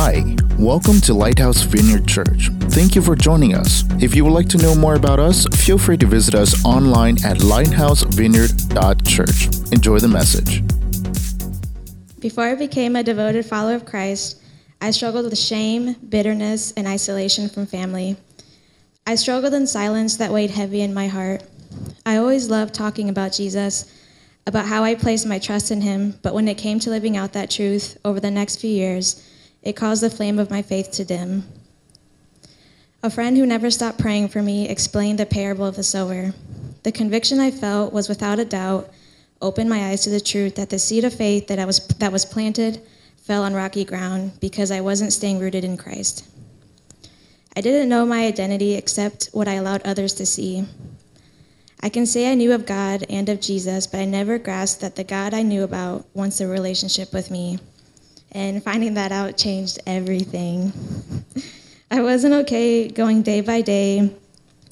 Hi, welcome to Lighthouse Vineyard Church. Thank you for joining us. If you would like to know more about us, feel free to visit us online at lighthousevineyard.church. Enjoy the message. Before I became a devoted follower of Christ, I struggled with shame, bitterness, and isolation from family. I struggled in silence that weighed heavy in my heart. I always loved talking about Jesus, about how I placed my trust in him, but when it came to living out that truth over the next few years, it caused the flame of my faith to dim. A friend who never stopped praying for me explained the parable of the sower. The conviction I felt was without a doubt opened my eyes to the truth that the seed of faith that, I was, that was planted fell on rocky ground because I wasn't staying rooted in Christ. I didn't know my identity except what I allowed others to see. I can say I knew of God and of Jesus, but I never grasped that the God I knew about wants a relationship with me. And finding that out changed everything. I wasn't okay going day by day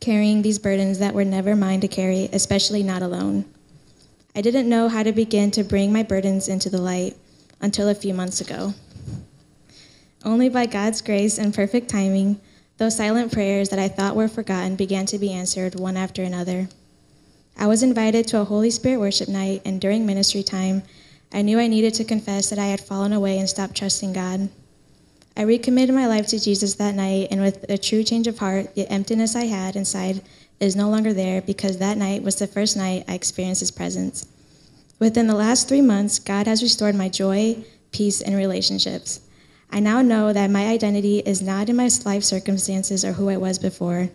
carrying these burdens that were never mine to carry, especially not alone. I didn't know how to begin to bring my burdens into the light until a few months ago. Only by God's grace and perfect timing, those silent prayers that I thought were forgotten began to be answered one after another. I was invited to a Holy Spirit worship night, and during ministry time, I knew I needed to confess that I had fallen away and stopped trusting God. I recommitted my life to Jesus that night, and with a true change of heart, the emptiness I had inside is no longer there because that night was the first night I experienced His presence. Within the last three months, God has restored my joy, peace, and relationships. I now know that my identity is not in my life circumstances or who I was before.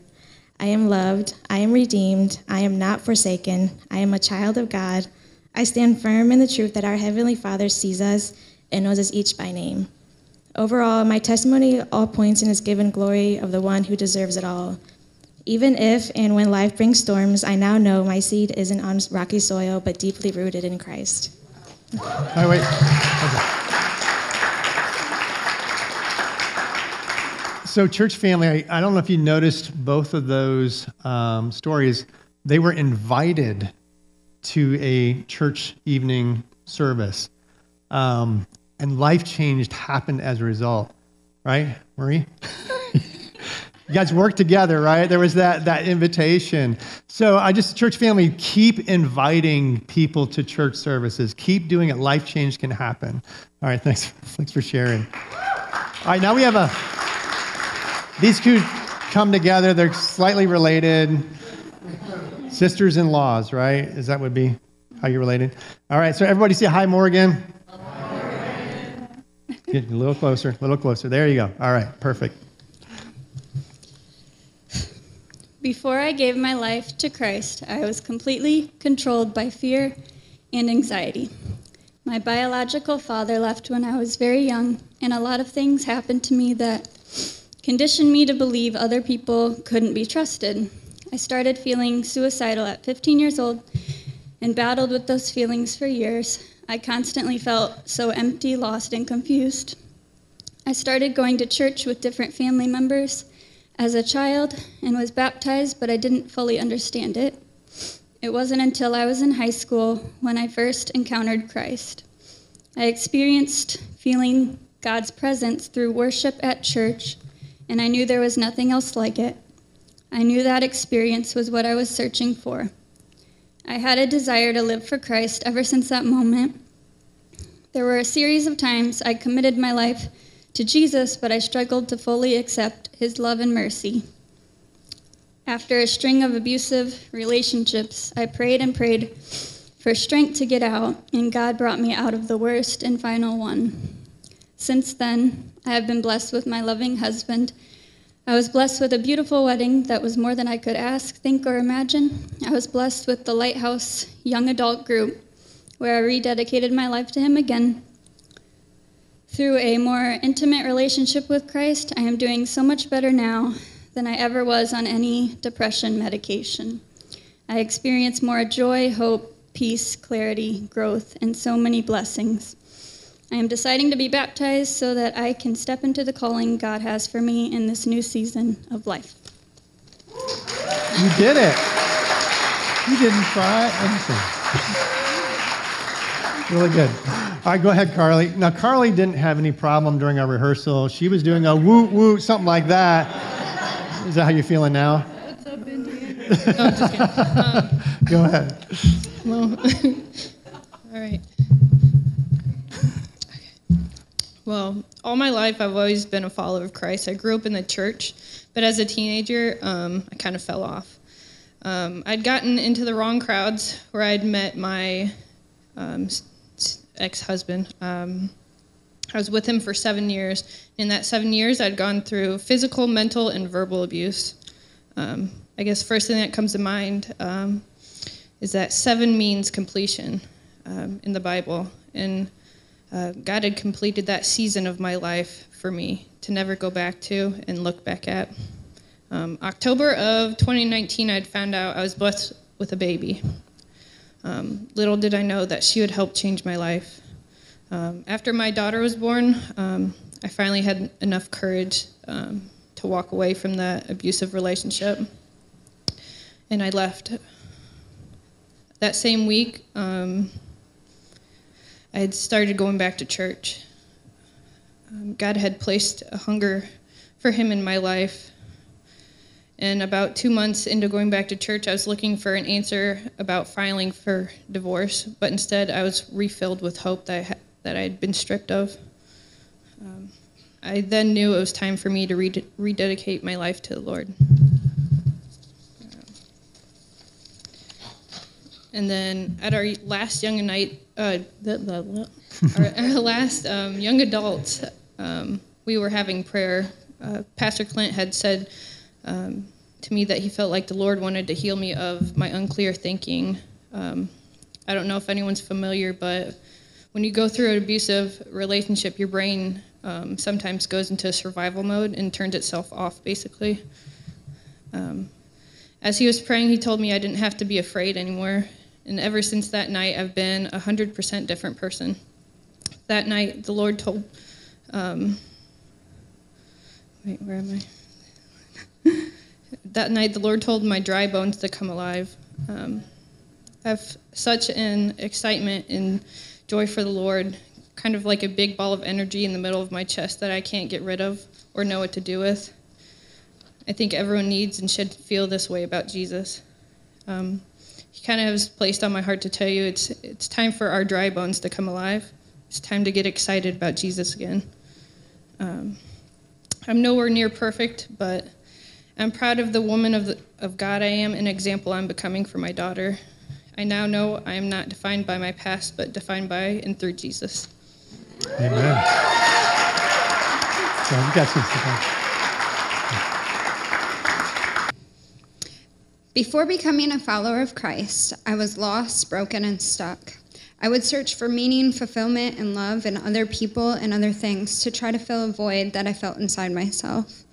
I am loved, I am redeemed, I am not forsaken, I am a child of God. I stand firm in the truth that our Heavenly Father sees us and knows us each by name. Overall, my testimony all points in His given glory of the one who deserves it all. Even if and when life brings storms, I now know my seed isn't on rocky soil, but deeply rooted in Christ. Wait. Okay. So, church family, I, I, don't know if you noticed both of those um, stories. They were invited to a church evening service, um, and life changed happened as a result, right, Marie? you guys worked together, right? There was that that invitation. So I just church family keep inviting people to church services. Keep doing it. Life change can happen. All right, thanks. Thanks for sharing. All right, now we have a these two come together. They're slightly related. Sisters-in-laws, right? Is that would be how you're related? All right, so everybody say hi, Morgan. Get a little closer, a little closer. There you go. All right, perfect. Before I gave my life to Christ, I was completely controlled by fear and anxiety. My biological father left when I was very young, and a lot of things happened to me that conditioned me to believe other people couldn't be trusted. I started feeling suicidal at 15 years old and battled with those feelings for years. I constantly felt so empty, lost, and confused. I started going to church with different family members as a child and was baptized, but I didn't fully understand it. It wasn't until I was in high school when I first encountered Christ. I experienced feeling God's presence through worship at church, and I knew there was nothing else like it. I knew that experience was what I was searching for. I had a desire to live for Christ ever since that moment. There were a series of times I committed my life to Jesus, but I struggled to fully accept his love and mercy. After a string of abusive relationships, I prayed and prayed for strength to get out, and God brought me out of the worst and final one. Since then, I have been blessed with my loving husband. I was blessed with a beautiful wedding that was more than I could ask, think, or imagine. I was blessed with the Lighthouse Young Adult Group, where I rededicated my life to Him again through a more intimate relationship with Christ, I am doing so much better now than I ever was on any depression medication. I experience more joy, hope, peace, clarity, growth, and so many blessings. I am deciding to be baptized so that I can step into the calling God has for me in this new season of life. You did it. You didn't cry anything. really good. All right, go ahead, Carly. Now, Carly didn't have any problem during our rehearsal. She was doing a woo woo, something like that. Is that how you're feeling now? What's up, Indian? No, I'm just kidding. Um, Go ahead. well, all right. Well, all my life I've always been a follower of Christ. I grew up in the church, but as a teenager, um, I kind of fell off. Um, I'd gotten into the wrong crowds where I'd met my um, s- ex-husband. Um, I was with him for seven years. In that seven years, I'd gone through physical, mental, and verbal abuse. Um, I guess first thing that comes to mind um, is that seven means completion in the Bible, and uh, God had completed that season of my life for me to never go back to and look back at. Um, October of 2019, I'd found out I was blessed with a baby. Um, little did I know that she would help change my life. Um, after my daughter was born, um, I finally had enough courage um, to walk away from that abusive relationship, and I left. That same week, um, I had started going back to church. Um, God had placed a hunger for Him in my life. And about two months into going back to church, I was looking for an answer about filing for divorce, but instead I was refilled with hope that I, ha- that I had been stripped of. Um, I then knew it was time for me to red- rededicate my life to the Lord. And then at our last young night, uh, the, the, our, our last um, young adults, um, we were having prayer. Uh, Pastor Clint had said um, to me that he felt like the Lord wanted to heal me of my unclear thinking. Um, I don't know if anyone's familiar, but when you go through an abusive relationship, your brain um, sometimes goes into survival mode and turns itself off, basically. Um, as he was praying, he told me I didn't have to be afraid anymore. And ever since that night, I've been a 100% different person. That night, the Lord told, um, wait, where am I? that night, the Lord told my dry bones to come alive. Um, I have such an excitement and joy for the Lord, kind of like a big ball of energy in the middle of my chest that I can't get rid of or know what to do with. I think everyone needs and should feel this way about Jesus. Um, he kind of has placed on my heart to tell you it's it's time for our dry bones to come alive. It's time to get excited about Jesus again. Um, I'm nowhere near perfect, but I'm proud of the woman of, the, of God I am, an example I'm becoming for my daughter. I now know I am not defined by my past, but defined by and through Jesus. Amen. So you got some Before becoming a follower of Christ, I was lost, broken, and stuck. I would search for meaning, fulfillment, and love in other people and other things to try to fill a void that I felt inside myself.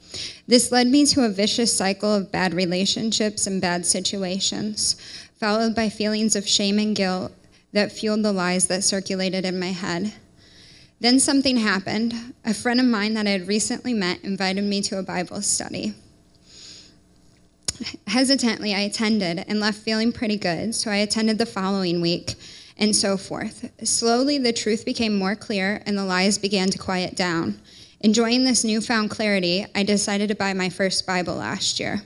This led me to a vicious cycle of bad relationships and bad situations, followed by feelings of shame and guilt that fueled the lies that circulated in my head. Then something happened. A friend of mine that I had recently met invited me to a Bible study. Hesitantly, I attended and left feeling pretty good, so I attended the following week and so forth. Slowly, the truth became more clear and the lies began to quiet down. Enjoying this newfound clarity, I decided to buy my first Bible last year.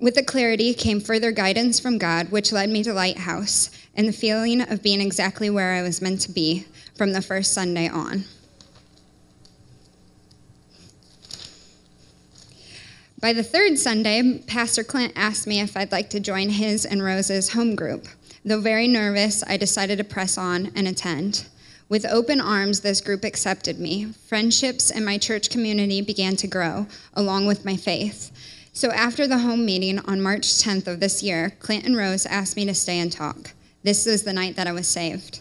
With the clarity came further guidance from God, which led me to Lighthouse and the feeling of being exactly where I was meant to be from the first Sunday on. By the third Sunday, Pastor Clint asked me if I'd like to join his and Rose's home group. Though very nervous, I decided to press on and attend. With open arms, this group accepted me. Friendships in my church community began to grow, along with my faith. So after the home meeting on March 10th of this year, Clint and Rose asked me to stay and talk. This was the night that I was saved.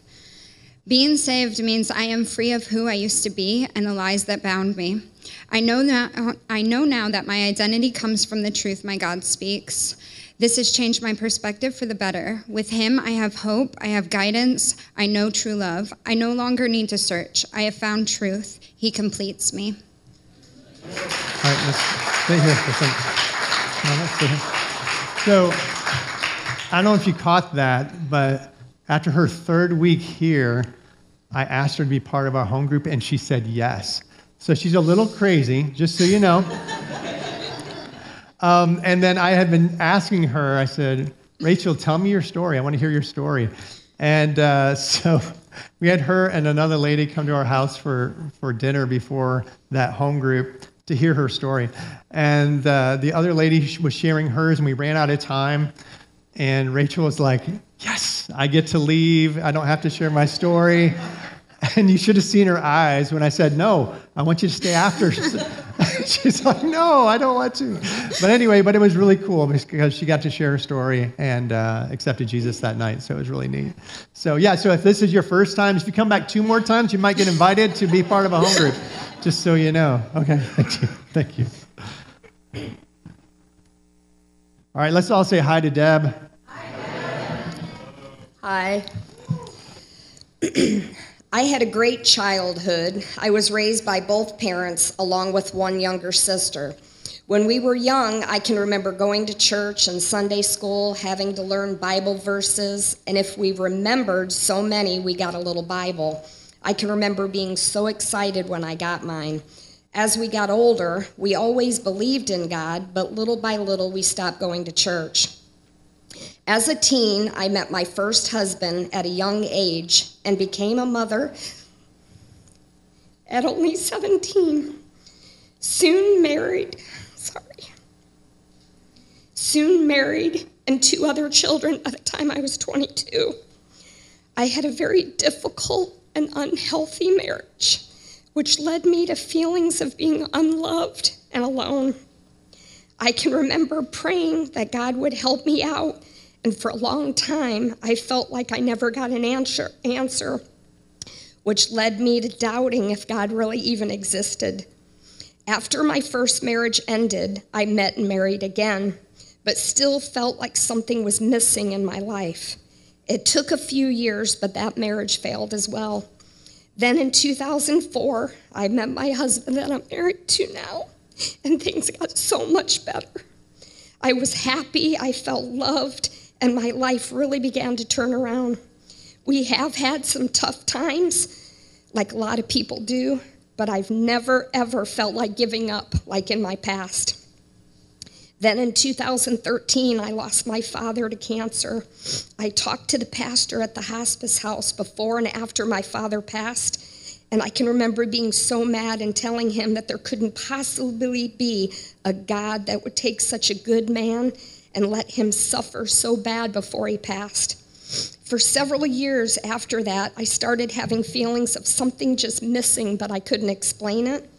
Being saved means I am free of who I used to be and the lies that bound me. I know now, I know now that my identity comes from the truth my God speaks. This has changed my perspective for the better. With Him, I have hope, I have guidance, I know true love. I no longer need to search. I have found truth. He completes me. All right, let's stay here for. No, let's stay here. So, I don't know if you caught that, but after her third week here, I asked her to be part of our home group, and she said yes. So she's a little crazy, just so you know. Um, and then I had been asking her, I said, Rachel, tell me your story. I want to hear your story. And uh, so we had her and another lady come to our house for, for dinner before that home group to hear her story. And uh, the other lady was sharing hers, and we ran out of time. And Rachel was like, Yes, I get to leave. I don't have to share my story. And you should have seen her eyes when I said, No, I want you to stay after. She's like, No, I don't want to. But anyway, but it was really cool because she got to share her story and uh, accepted Jesus that night. So it was really neat. So, yeah, so if this is your first time, if you come back two more times, you might get invited to be part of a home group, just so you know. Okay, thank you. Thank you. All right, let's all say hi to Deb. Hi. Hi. I had a great childhood. I was raised by both parents along with one younger sister. When we were young, I can remember going to church and Sunday school, having to learn Bible verses, and if we remembered so many, we got a little Bible. I can remember being so excited when I got mine. As we got older, we always believed in God, but little by little, we stopped going to church. As a teen, I met my first husband at a young age and became a mother at only 17. Soon married, sorry. Soon married and two other children by the time I was 22. I had a very difficult and unhealthy marriage, which led me to feelings of being unloved and alone. I can remember praying that God would help me out and for a long time, I felt like I never got an answer, answer, which led me to doubting if God really even existed. After my first marriage ended, I met and married again, but still felt like something was missing in my life. It took a few years, but that marriage failed as well. Then in 2004, I met my husband that I'm married to now, and things got so much better. I was happy, I felt loved, and my life really began to turn around. We have had some tough times, like a lot of people do, but I've never, ever felt like giving up like in my past. Then in 2013, I lost my father to cancer. I talked to the pastor at the hospice house before and after my father passed, and I can remember being so mad and telling him that there couldn't possibly be a God that would take such a good man and let him suffer so bad before he passed. For several years after that, I started having feelings of something just missing, but I couldn't explain it.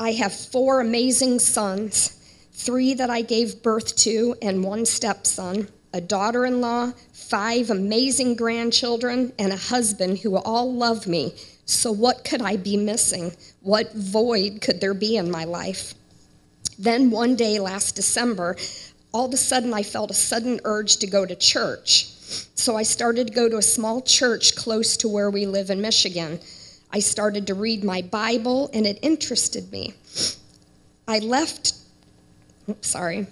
I have four amazing sons three that I gave birth to, and one stepson, a daughter in law, five amazing grandchildren, and a husband who all love me. So, what could I be missing? What void could there be in my life? Then, one day last December, all of a sudden I felt a sudden urge to go to church. So I started to go to a small church close to where we live in Michigan. I started to read my Bible and it interested me. I left, oops, sorry.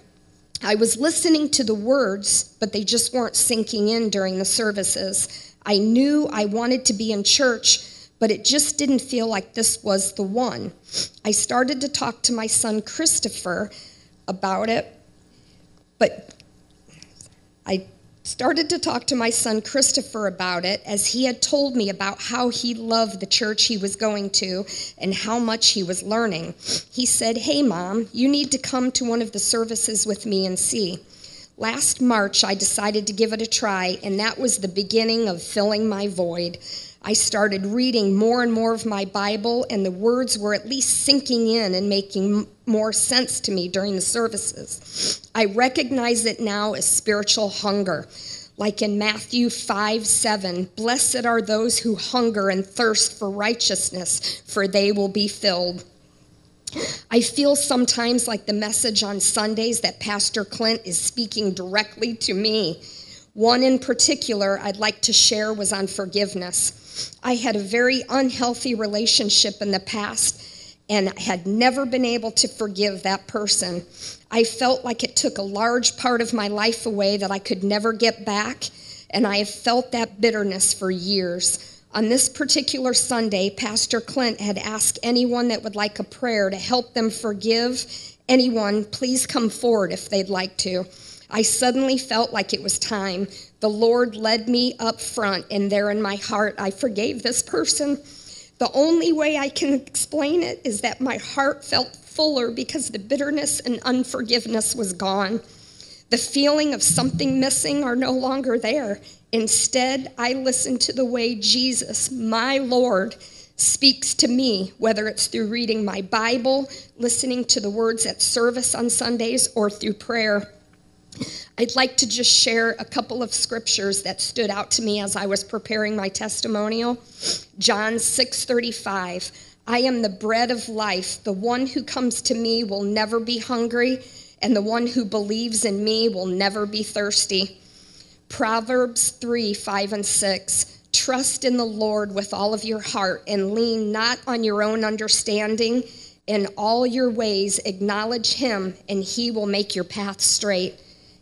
I was listening to the words, but they just weren't sinking in during the services. I knew I wanted to be in church, but it just didn't feel like this was the one. I started to talk to my son Christopher about it, but I started to talk to my son Christopher about it as he had told me about how he loved the church he was going to and how much he was learning. He said, Hey, mom, you need to come to one of the services with me and see. Last March, I decided to give it a try, and that was the beginning of filling my void. I started reading more and more of my Bible, and the words were at least sinking in and making more sense to me during the services. I recognize it now as spiritual hunger. Like in Matthew 5 7, blessed are those who hunger and thirst for righteousness, for they will be filled. I feel sometimes like the message on Sundays that Pastor Clint is speaking directly to me. One in particular I'd like to share was on forgiveness. I had a very unhealthy relationship in the past and had never been able to forgive that person. I felt like it took a large part of my life away that I could never get back, and I have felt that bitterness for years. On this particular Sunday, Pastor Clint had asked anyone that would like a prayer to help them forgive anyone, please come forward if they'd like to. I suddenly felt like it was time. The Lord led me up front, and there in my heart, I forgave this person. The only way I can explain it is that my heart felt fuller because the bitterness and unforgiveness was gone. The feeling of something missing are no longer there. Instead, I listen to the way Jesus, my Lord, speaks to me, whether it's through reading my Bible, listening to the words at service on Sundays, or through prayer. I'd like to just share a couple of scriptures that stood out to me as I was preparing my testimonial. John 6:35. I am the bread of life. The one who comes to me will never be hungry, and the one who believes in me will never be thirsty. Proverbs 3 5 and 6. Trust in the Lord with all of your heart and lean not on your own understanding. In all your ways, acknowledge him, and he will make your path straight.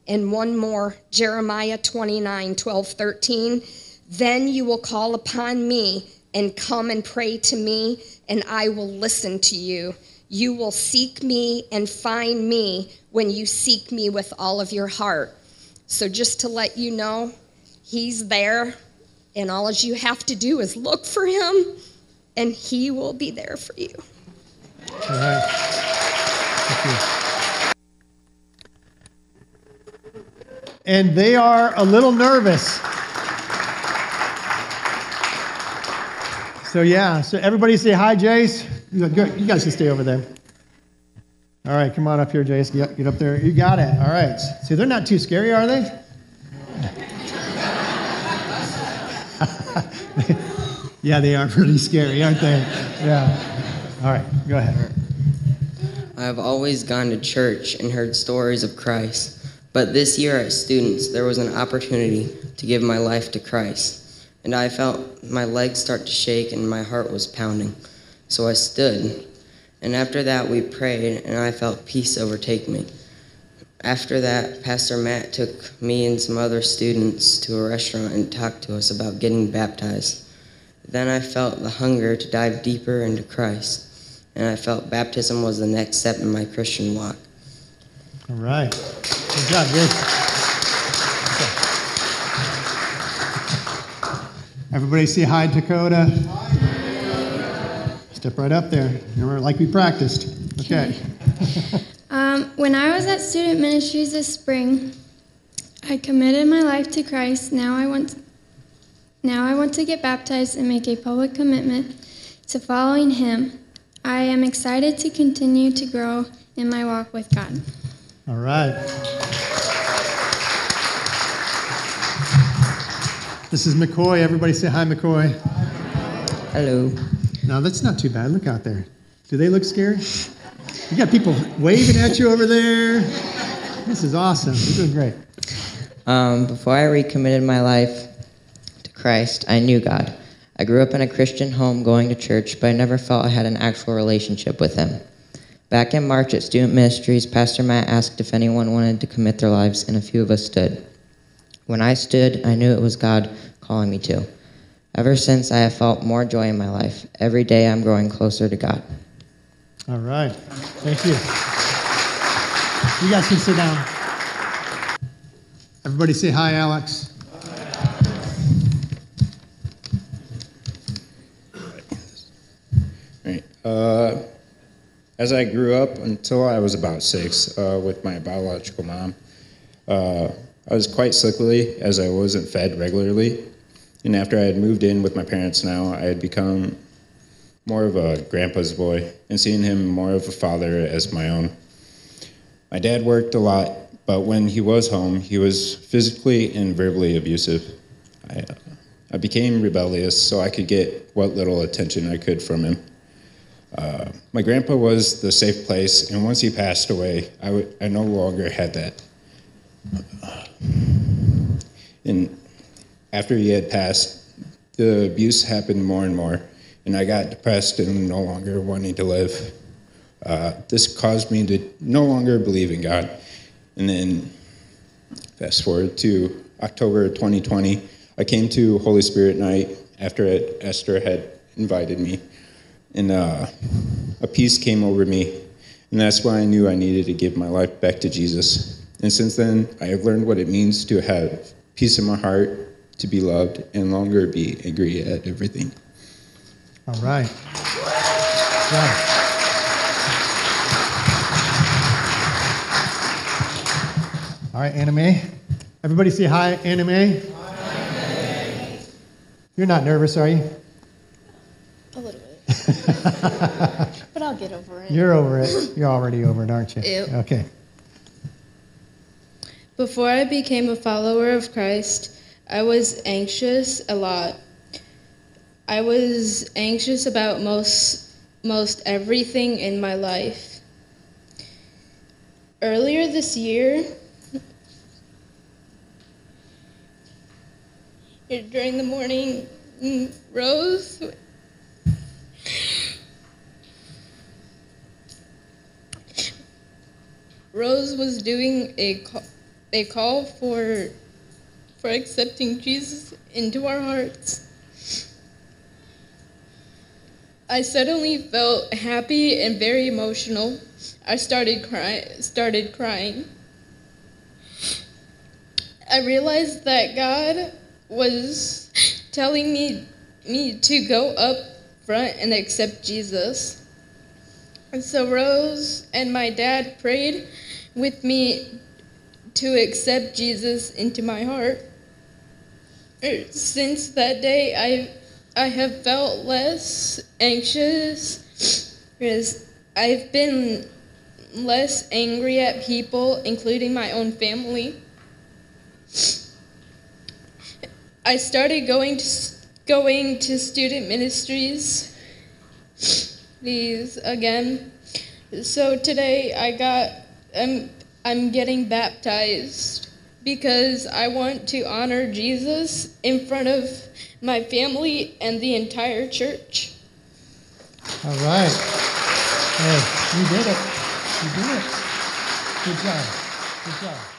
And one more Jeremiah 29 12 13. Then you will call upon me and come and pray to me, and I will listen to you. You will seek me and find me when you seek me with all of your heart. So, just to let you know, He's there, and all you have to do is look for Him, and He will be there for you. All right. And they are a little nervous. So, yeah, so everybody say hi, Jace. You guys can stay over there. All right, come on up here, Jace. Get, get up there. You got it. All right. See, they're not too scary, are they? yeah, they are pretty scary, aren't they? Yeah. All right, go ahead. I've always gone to church and heard stories of Christ, but this year at Students, there was an opportunity to give my life to Christ, and I felt my legs start to shake and my heart was pounding. So I stood and after that, we prayed, and I felt peace overtake me. After that, Pastor Matt took me and some other students to a restaurant and talked to us about getting baptized. Then I felt the hunger to dive deeper into Christ, and I felt baptism was the next step in my Christian walk. All right. Good job, Jake. Everybody say hi, Dakota. Hi. Step right up there. Remember, like we practiced. Okay. um, when I was at Student Ministries this spring, I committed my life to Christ. Now I want, to, now I want to get baptized and make a public commitment to following Him. I am excited to continue to grow in my walk with God. All right. This is McCoy. Everybody say hi, McCoy. Hello. Now that's not too bad. Look out there. Do they look scary? You got people waving at you over there. This is awesome. You're doing great. Um, before I recommitted my life to Christ, I knew God. I grew up in a Christian home going to church, but I never felt I had an actual relationship with Him. Back in March at Student Ministries, Pastor Matt asked if anyone wanted to commit their lives, and a few of us stood. When I stood, I knew it was God calling me to. Ever since, I have felt more joy in my life. Every day, I'm growing closer to God. All right. Thank you. You guys can sit down. Everybody say hi, Alex. Right. Uh, as I grew up until I was about six uh, with my biological mom, uh, I was quite sickly as I wasn't fed regularly. And after I had moved in with my parents now, I had become more of a grandpa's boy and seeing him more of a father as my own. My dad worked a lot, but when he was home, he was physically and verbally abusive. I, uh, I became rebellious so I could get what little attention I could from him. Uh, my grandpa was the safe place, and once he passed away, I, w- I no longer had that. And after he had passed, the abuse happened more and more, and I got depressed and no longer wanting to live. Uh, this caused me to no longer believe in God. And then, fast forward to October 2020, I came to Holy Spirit night after Esther had invited me. And uh, a peace came over me. And that's why I knew I needed to give my life back to Jesus. And since then, I have learned what it means to have peace in my heart, to be loved, and longer be angry at everything. All right. Yeah. All right, Anime. Everybody say hi, Anime. Hi. You're not nervous, are you? A little bit. but I'll get over it. You're over it. You're already over it, aren't you? Yep. Okay. Before I became a follower of Christ, I was anxious a lot. I was anxious about most most everything in my life. Earlier this year, during the morning, mm, Rose Rose was doing a call, a call for for accepting Jesus into our hearts. I suddenly felt happy and very emotional. I started cry, started crying. I realized that God was telling me me to go up front and accept Jesus. And so Rose and my dad prayed with me to accept Jesus into my heart. Er, since that day, I I have felt less anxious I've been less angry at people, including my own family. I started going to going to student ministries. These again. So today I got I'm I'm getting baptized because I want to honor Jesus in front of my family and the entire church. All right. Hey, you did it. You did it. Good job. Good job.